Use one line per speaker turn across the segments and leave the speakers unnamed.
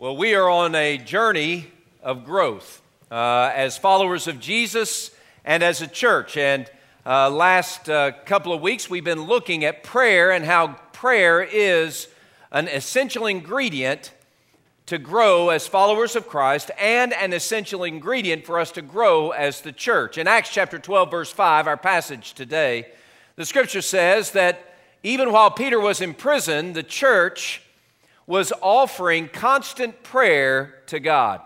Well, we are on a journey of growth uh, as followers of Jesus and as a church. And uh, last uh, couple of weeks, we've been looking at prayer and how prayer is an essential ingredient to grow as followers of Christ and an essential ingredient for us to grow as the church. In Acts chapter 12, verse 5, our passage today, the scripture says that even while Peter was in prison, the church was offering constant prayer to God.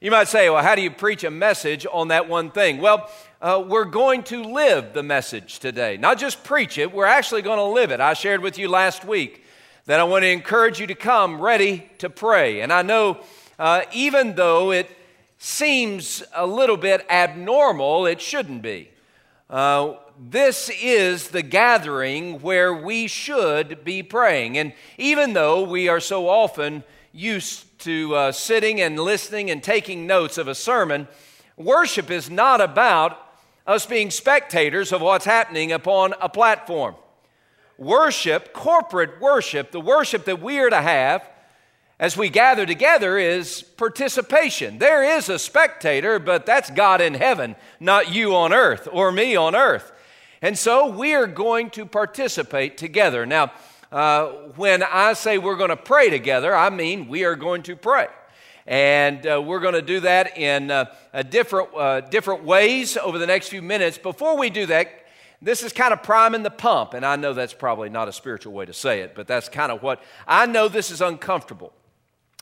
You might say, well, how do you preach a message on that one thing? Well, uh, we're going to live the message today. Not just preach it, we're actually going to live it. I shared with you last week that I want to encourage you to come ready to pray. And I know uh, even though it seems a little bit abnormal, it shouldn't be. Uh, this is the gathering where we should be praying. And even though we are so often used to uh, sitting and listening and taking notes of a sermon, worship is not about us being spectators of what's happening upon a platform. Worship, corporate worship, the worship that we are to have, as we gather together is participation. There is a spectator, but that's God in heaven, not you on earth or me on earth. And so we are going to participate together. Now, uh, when I say we're going to pray together, I mean we are going to pray. And uh, we're going to do that in uh, different, uh, different ways over the next few minutes. Before we do that, this is kind of priming the pump. And I know that's probably not a spiritual way to say it, but that's kind of what I know this is uncomfortable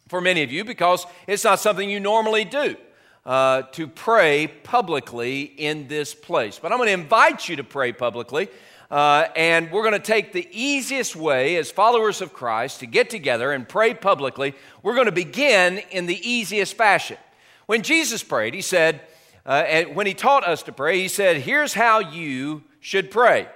for many of you because it's not something you normally do uh, to pray publicly in this place. But I'm going to invite you to pray publicly. Uh, and we're going to take the easiest way as followers of Christ to get together and pray publicly. We're going to begin in the easiest fashion. When Jesus prayed, he said, uh, and when he taught us to pray, he said, Here's how you should pray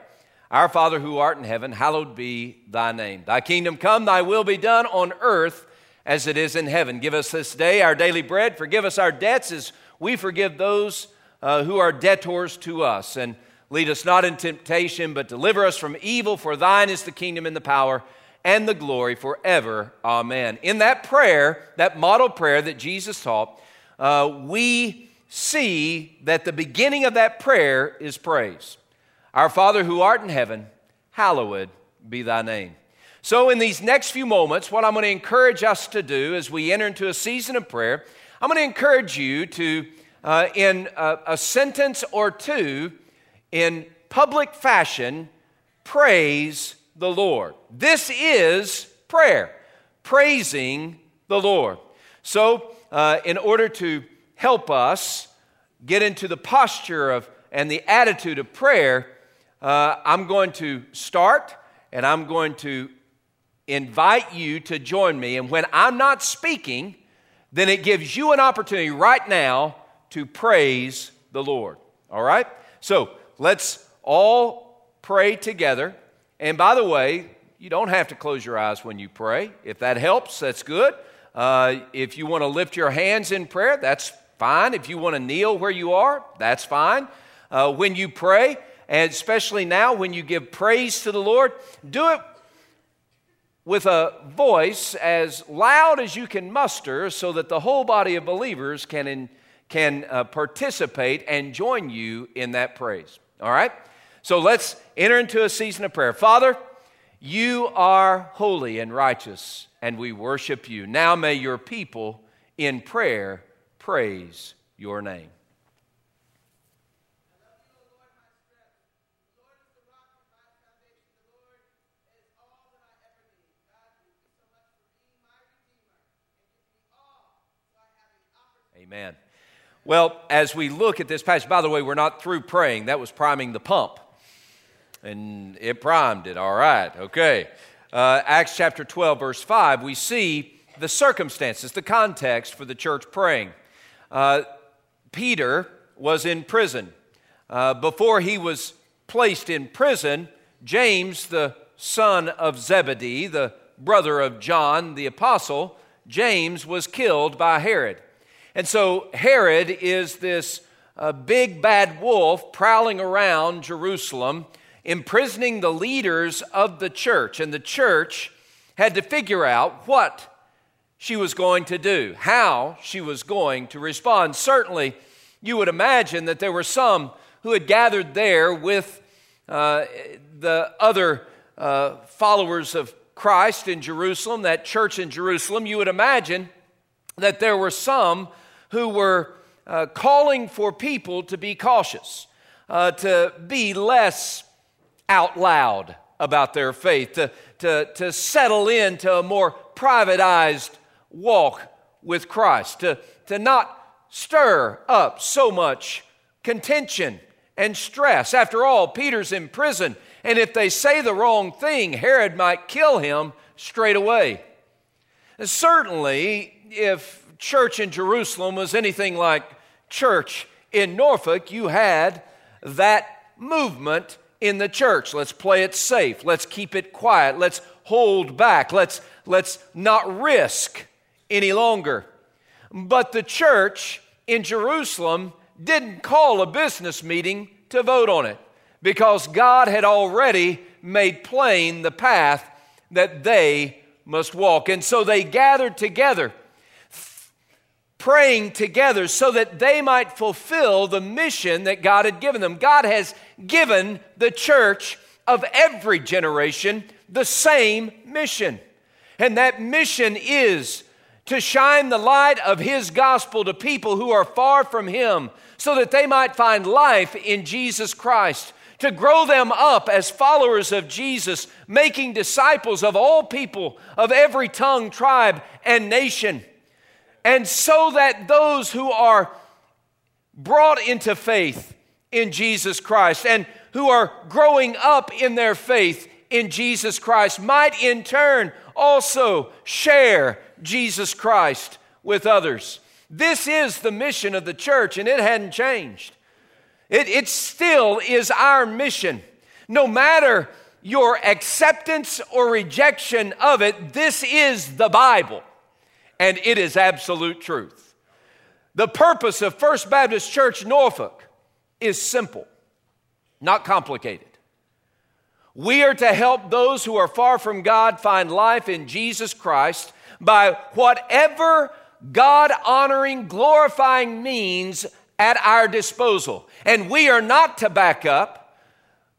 Our Father who art in heaven, hallowed be thy name. Thy kingdom come, thy will be done on earth as it is in heaven. Give us this day our daily bread. Forgive us our debts as we forgive those uh, who are debtors to us. And lead us not in temptation, but deliver us from evil. For thine is the kingdom and the power and the glory forever. Amen. In that prayer, that model prayer that Jesus taught, uh, we see that the beginning of that prayer is praise. Our Father who art in heaven, hallowed be thy name. So, in these next few moments, what I'm going to encourage us to do as we enter into a season of prayer, I'm going to encourage you to, uh, in a, a sentence or two, in public fashion, praise the Lord. This is prayer, praising the Lord. So, uh, in order to help us get into the posture of and the attitude of prayer, uh, I'm going to start and I'm going to invite you to join me. And when I'm not speaking, then it gives you an opportunity right now to praise the Lord. All right? So let's all pray together. And by the way, you don't have to close your eyes when you pray. If that helps, that's good. Uh, if you want to lift your hands in prayer, that's fine. If you want to kneel where you are, that's fine. Uh, when you pray, and especially now when you give praise to the Lord, do it with a voice as loud as you can muster so that the whole body of believers can, in, can uh, participate and join you in that praise. All right? So let's enter into a season of prayer. Father, you are holy and righteous, and we worship you. Now may your people in prayer praise your name. Amen. Well, as we look at this passage, by the way, we're not through praying. That was priming the pump. And it primed it, all right, okay. Uh, Acts chapter 12, verse 5, we see the circumstances, the context for the church praying. Uh, Peter was in prison. Uh, before he was placed in prison, James, the son of Zebedee, the brother of John the apostle, James was killed by Herod. And so Herod is this uh, big bad wolf prowling around Jerusalem, imprisoning the leaders of the church. And the church had to figure out what she was going to do, how she was going to respond. Certainly, you would imagine that there were some who had gathered there with uh, the other uh, followers of Christ in Jerusalem, that church in Jerusalem. You would imagine that there were some who were uh, calling for people to be cautious, uh, to be less out loud about their faith, to, to, to settle into a more privatized walk with Christ, to, to not stir up so much contention and stress. After all, Peter's in prison, and if they say the wrong thing, Herod might kill him straight away. Certainly, if church in Jerusalem was anything like church in Norfolk, you had that movement in the church. Let's play it safe. Let's keep it quiet. Let's hold back. Let's, let's not risk any longer. But the church in Jerusalem didn't call a business meeting to vote on it because God had already made plain the path that they must walk. And so they gathered together, praying together so that they might fulfill the mission that God had given them. God has given the church of every generation the same mission. And that mission is to shine the light of His gospel to people who are far from Him so that they might find life in Jesus Christ. To grow them up as followers of Jesus, making disciples of all people, of every tongue, tribe, and nation. And so that those who are brought into faith in Jesus Christ and who are growing up in their faith in Jesus Christ might in turn also share Jesus Christ with others. This is the mission of the church, and it hadn't changed. It, it still is our mission. No matter your acceptance or rejection of it, this is the Bible, and it is absolute truth. The purpose of First Baptist Church Norfolk is simple, not complicated. We are to help those who are far from God find life in Jesus Christ by whatever God honoring, glorifying means at our disposal. And we are not to back up,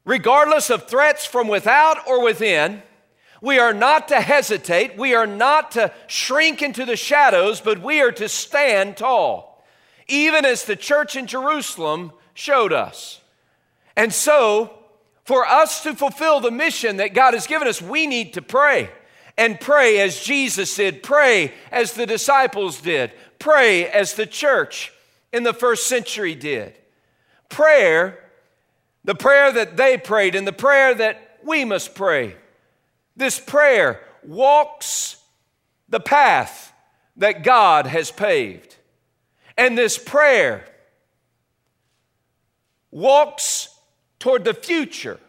regardless of threats from without or within. We are not to hesitate. We are not to shrink into the shadows, but we are to stand tall, even as the church in Jerusalem showed us. And so, for us to fulfill the mission that God has given us, we need to pray. And pray as Jesus did, pray as the disciples did, pray as the church in the first century did. Prayer, the prayer that they prayed, and the prayer that we must pray, this prayer walks the path that God has paved. And this prayer walks toward the future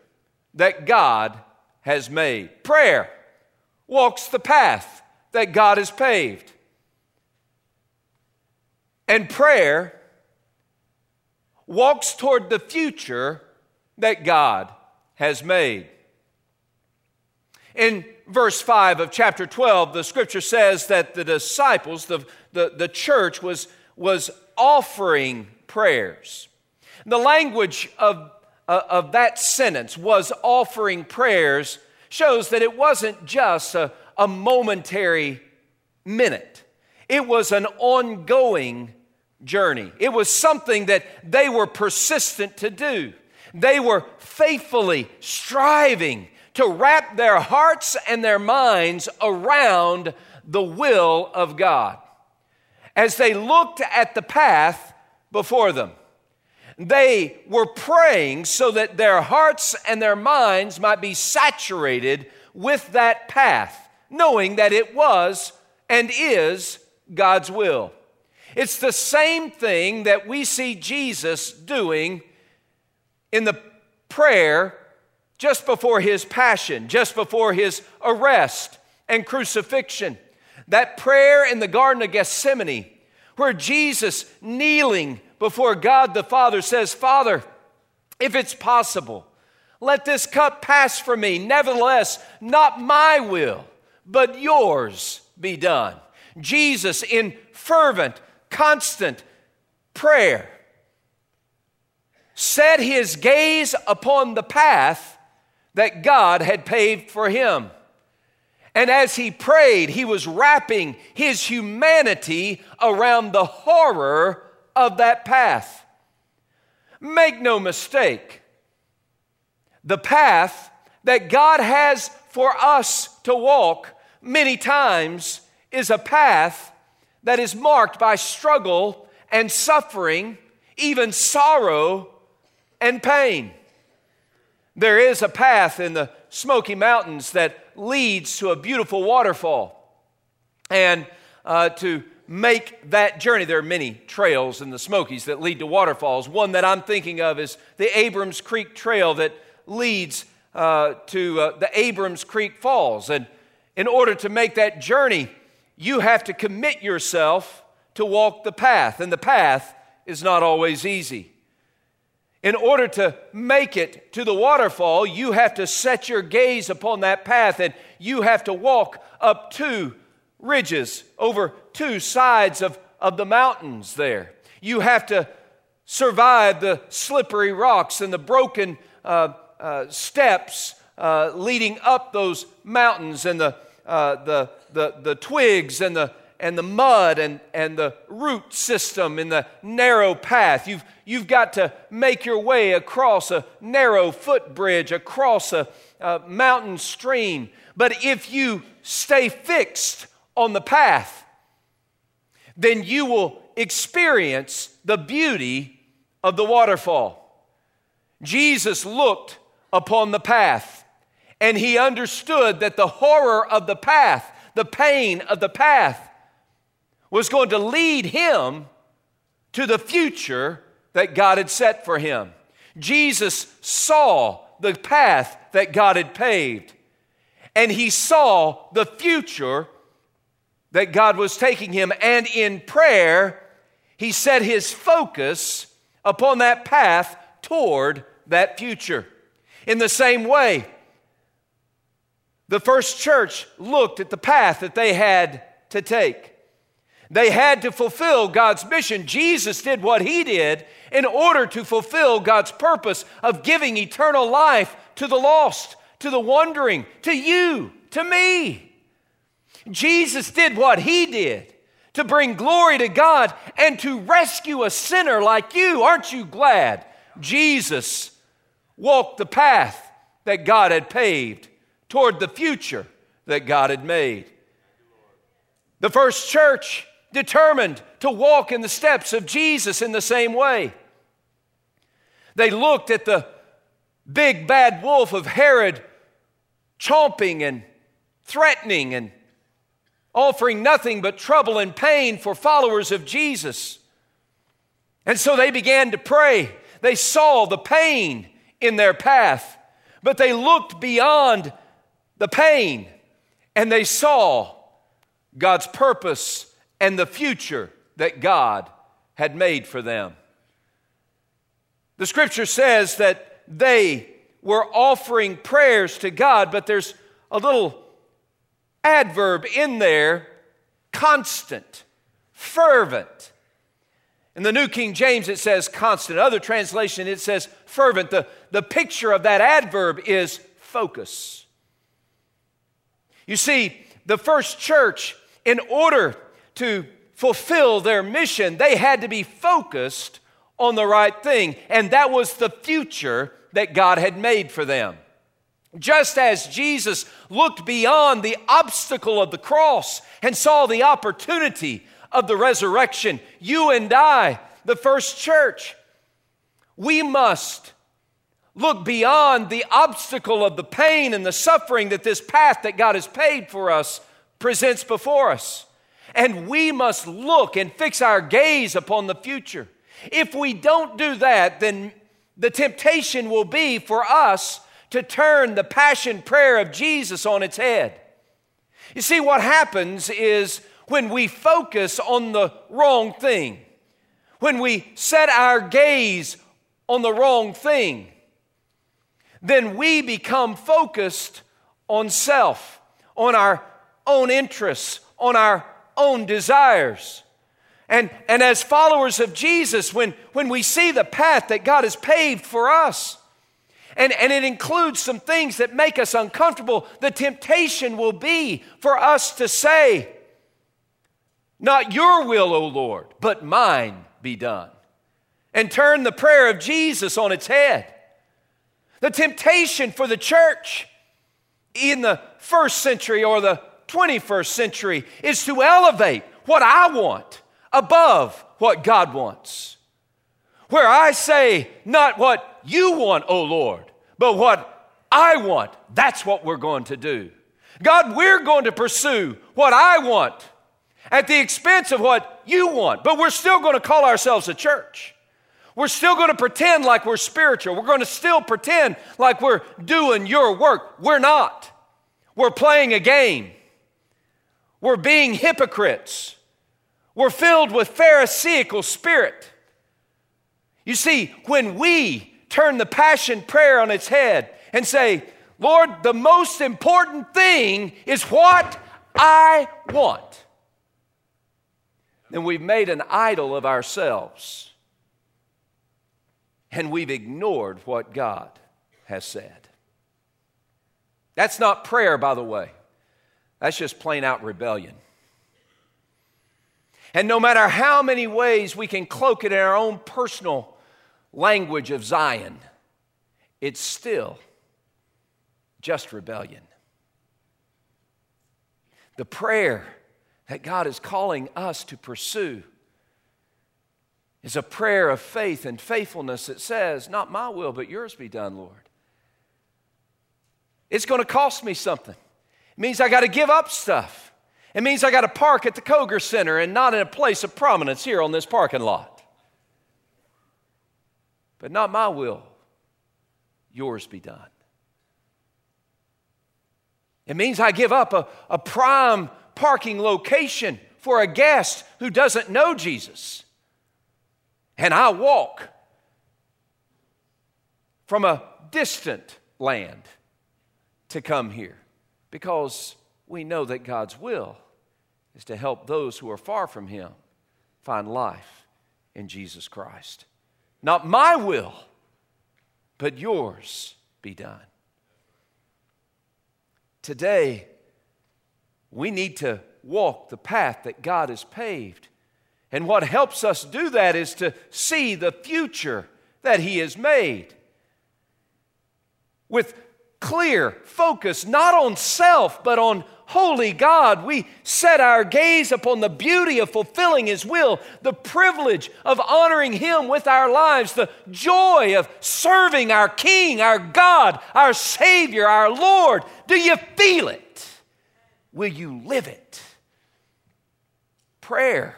that God has made. Prayer walks the path that God has paved. And prayer walks toward the future that God has made. In verse 5 of chapter 12, the scripture says that the disciples, the, the, the church, was, was offering prayers. The language of uh, of that sentence was offering prayers shows that it wasn't just a, a momentary minute, it was an ongoing journey. It was something that they were persistent to do. They were faithfully striving to wrap their hearts and their minds around the will of God. As they looked at the path before them, they were praying so that their hearts and their minds might be saturated with that path, knowing that it was and is God's will. It's the same thing that we see Jesus doing in the prayer just before his passion, just before his arrest and crucifixion. That prayer in the Garden of Gethsemane, where Jesus, kneeling before God the Father says, Father, if it's possible, let this cup pass from me. Nevertheless, not my will, but yours be done. Jesus, in fervent, constant prayer, set his gaze upon the path that God had paved for him. And as he prayed, he was wrapping his humanity around the horror of that path. Make no mistake, the path that God has for us to walk many times is a path that is marked by struggle and suffering, even sorrow and pain. There is a path in the Smoky Mountains that leads to a beautiful waterfall. And uh, to make that journey, there are many trails in the Smokies that lead to waterfalls. One that I'm thinking of is the Abrams Creek Trail that leads uh, to uh, the Abrams Creek Falls. And in order to make that journey, you have to commit yourself to walk the path, and the path is not always easy. In order to make it to the waterfall, you have to set your gaze upon that path and you have to walk up two ridges over two sides of, of the mountains there. You have to survive the slippery rocks and the broken uh, uh, steps uh, leading up those mountains and the, uh, the, the, the twigs and the, and the mud and, and the root system in the narrow path. You've, you've got to make your way across a narrow footbridge, across a, a mountain stream. But if you stay fixed on the path, then you will experience the beauty of the waterfall. Jesus looked upon the path and he understood that the horror of the path, the pain of the path, was going to lead him to the future that God had set for him. Jesus saw the path that God had paved, and he saw the future that God was taking him. And in prayer, he set his focus upon that path toward that future. In the same way, the first church looked at the path that they had to take. They had to fulfill God's mission. Jesus did what he did in order to fulfill God's purpose of giving eternal life to the lost, to the wandering, to you, to me. Jesus did what he did to bring glory to God and to rescue a sinner like you. Aren't you glad Jesus walked the path that God had paved toward the future that God had made? The first church determined to walk in the steps of Jesus in the same way. They looked at the big bad wolf of Herod chomping and threatening and offering nothing but trouble and pain for followers of Jesus. And so they began to pray. They saw the pain in their path, but they looked beyond the pain and they saw God's purpose and the future that God had made for them. The scripture says that they were offering prayers to God, but there's a little adverb in there constant, fervent. In the New King James, it says constant. Other translation, it says fervent. The, the picture of that adverb is focus. You see, the first church, in order to fulfill their mission, they had to be focused on the right thing. And that was the future that God had made for them. Just as Jesus looked beyond the obstacle of the cross and saw the opportunity of the resurrection, you and I, the first church, we must look beyond the obstacle of the pain and the suffering that this path that God has paid for us presents before us. And we must look and fix our gaze upon the future. If we don't do that, then the temptation will be for us to turn the passion prayer of Jesus on its head. You see, what happens is when we focus on the wrong thing, when we set our gaze on the wrong thing, then we become focused on self, on our own interests, on our own desires. And, and as followers of Jesus, when, when we see the path that God has paved for us, and, and it includes some things that make us uncomfortable, the temptation will be for us to say, Not your will, O Lord, but mine be done. And turn the prayer of Jesus on its head. The temptation for the church in the first century or the 21st century is to elevate what I want above what God wants. Where I say, not what you want, O Lord, but what I want, that's what we're going to do. God, we're going to pursue what I want at the expense of what you want, but we're still going to call ourselves a church. We're still going to pretend like we're spiritual. We're going to still pretend like we're doing your work. We're not. We're playing a game. We're being hypocrites. We're filled with Pharisaical spirit. You see, when we turn the passion prayer on its head and say, Lord, the most important thing is what I want, then we've made an idol of ourselves and we've ignored what God has said. That's not prayer, by the way. That's just plain out rebellion. And no matter how many ways we can cloak it in our own personal language of Zion, it's still just rebellion. The prayer that God is calling us to pursue is a prayer of faith and faithfulness that says, Not my will, but yours be done, Lord. It's going to cost me something. It means I got to give up stuff. It means I got to park at the Koger Center and not in a place of prominence here on this parking lot. But not my will, yours be done. It means I give up a, a prime parking location for a guest who doesn't know Jesus. And I walk from a distant land to come here because we know that God's will is to help those who are far from Him find life in Jesus Christ. Not my will, but yours be done. Today, we need to walk the path that God has paved. And what helps us do that is to see the future that He has made with clear focus, not on self, but on holy God, we set our gaze upon the beauty of fulfilling His will, the privilege of honoring Him with our lives, the joy of serving our King, our God, our Savior, our Lord. Do you feel it? Will you live it? Prayer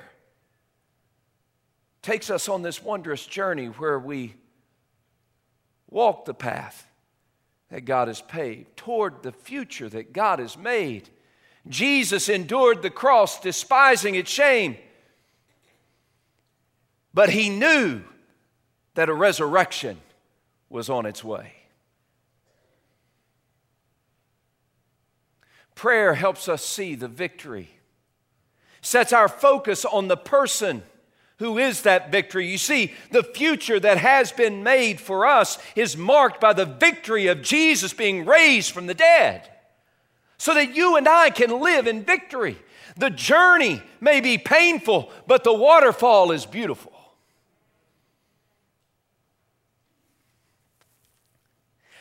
takes us on this wondrous journey where we walk the path that God has paved, toward the future that God has made. Jesus endured the cross, despising its shame. But he knew that a resurrection was on its way. Prayer helps us see the victory, sets our focus on the person who is that victory. You see, the future that has been made for us is marked by the victory of Jesus being raised from the dead so that you and I can live in victory. The journey may be painful, but the waterfall is beautiful.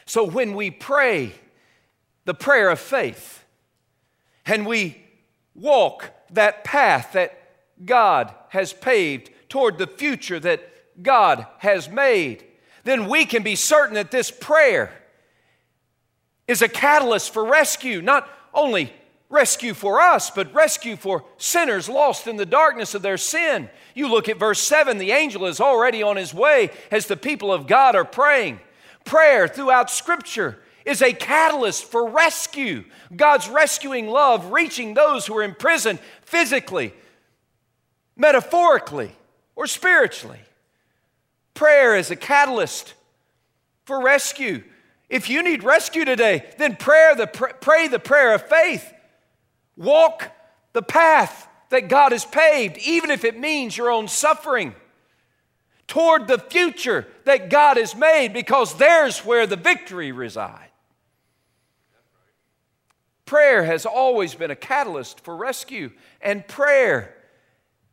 So when we pray the prayer of faith and we walk that path that God has paved toward the future that God has made, then we can be certain that this prayer is a catalyst for rescue, not only rescue for us, but rescue for sinners lost in the darkness of their sin. You look at verse 7, the angel is already on his way as the people of God are praying. Prayer throughout Scripture is a catalyst for rescue. God's rescuing love reaching those who are in prison physically, metaphorically, or spiritually. Prayer is a catalyst for rescue. If you need rescue today, then prayer the, pray the prayer of faith. Walk the path that God has paved, even if it means your own suffering, toward the future that God has made, because there's where the victory resides. Prayer has always been a catalyst for rescue, and prayer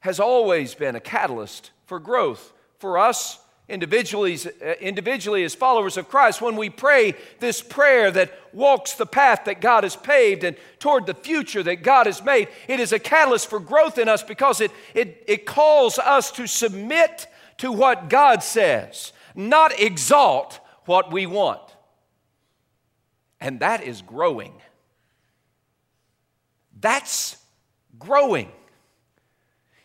has always been a catalyst for growth for us individually, individually as followers of Christ. When we pray this prayer that walks the path that God has paved and toward the future that God has made, it is a catalyst for growth in us because it, it, it calls us to submit to what God says, not exalt what we want. And that is growing. That's growing.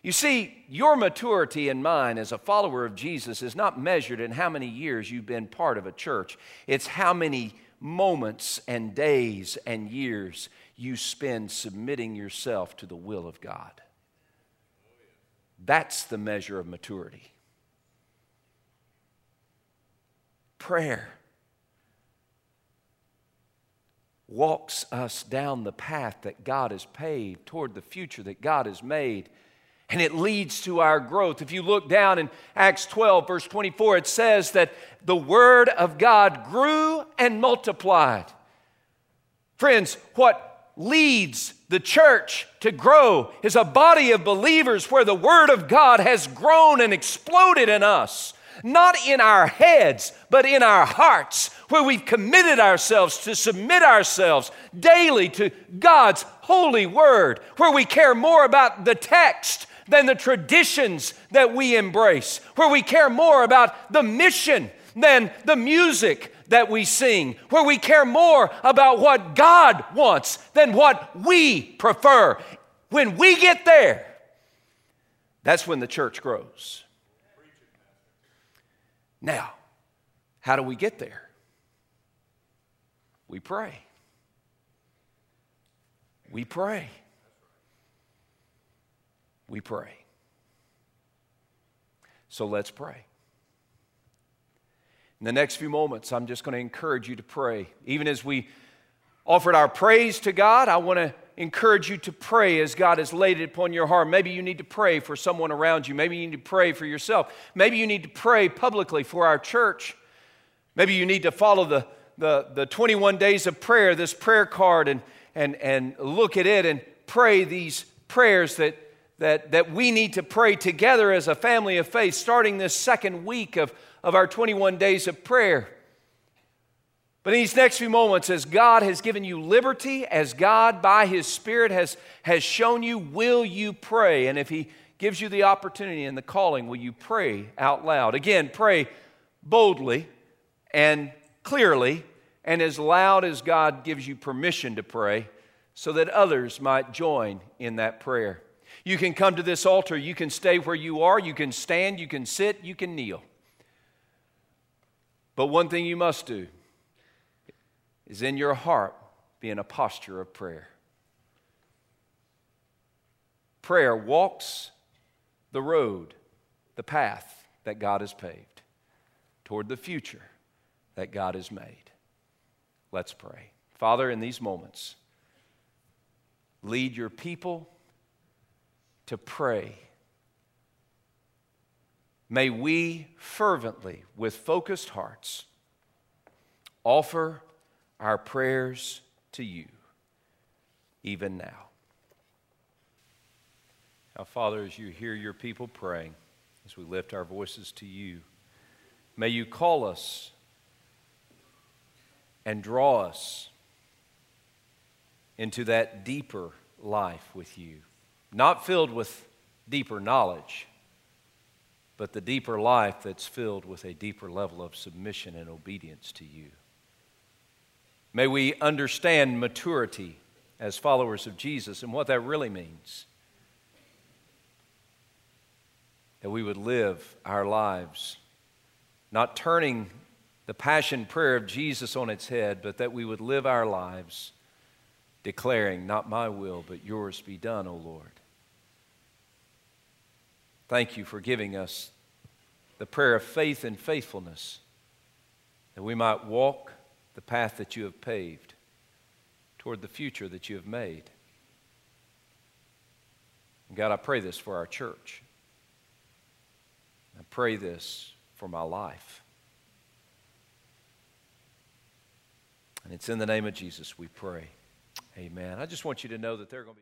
You see, your maturity and mine as a follower of Jesus is not measured in how many years you've been part of a church. It's how many moments and days and years you spend submitting yourself to the will of God. That's the measure of maturity. Prayer walks us down the path that God has paved toward the future that God has made. And it leads to our growth. If you look down in Acts 12, verse 24, it says that the Word of God grew and multiplied. Friends, what leads the church to grow is a body of believers where the Word of God has grown and exploded in us not in our heads, but in our hearts, where we've committed ourselves to submit ourselves daily to God's holy word, where we care more about the text than the traditions that we embrace, where we care more about the mission than the music that we sing, where we care more about what God wants than what we prefer. When we get there, that's when the church grows. Now, how do we get there? We pray. We pray. We pray. So let's pray. In the next few moments, I'm just going to encourage you to pray. Even as we offered our praise to God, I want to encourage you to pray as God has laid it upon your heart. Maybe you need to pray for someone around you. Maybe you need to pray for yourself. Maybe you need to pray publicly for our church. Maybe you need to follow the, the, the 21 days of prayer, this prayer card, and, and, and look at it and pray these prayers that, that, that we need to pray together as a family of faith, starting this second week of, of our 21 days of prayer. But in these next few moments, as God has given you liberty, as God by His Spirit has, has shown you, will you pray? And if He gives you the opportunity and the calling, will you pray out loud? Again, pray boldly and clearly and as loud as God gives you permission to pray so that others might join in that prayer. You can come to this altar, you can stay where you are, you can stand, you can sit, you can kneel. But one thing you must do is in your heart be in a posture of prayer. Prayer walks the road, the path that God has paved toward the future that God has made. Let's pray. Father, in these moments, lead your people to pray. May we fervently, with focused hearts, offer our prayers to you, even now. Now, Father, as you hear your people praying, as we lift our voices to you, may you call us and draw us into that deeper life with you, not filled with deeper knowledge, but the deeper life that's filled with a deeper level of submission and obedience to you. May we understand maturity as followers of Jesus and what that really means. That we would live our lives not turning the passion prayer of Jesus on its head, but that we would live our lives declaring, Not my will, but yours be done, O Lord. Thank you for giving us the prayer of faith and faithfulness that we might walk the path that you have paved toward the future that you have made. God, I pray this for our church. I pray this for my life. And it's in the name of Jesus we pray. Amen. I just want you to know that there are going to be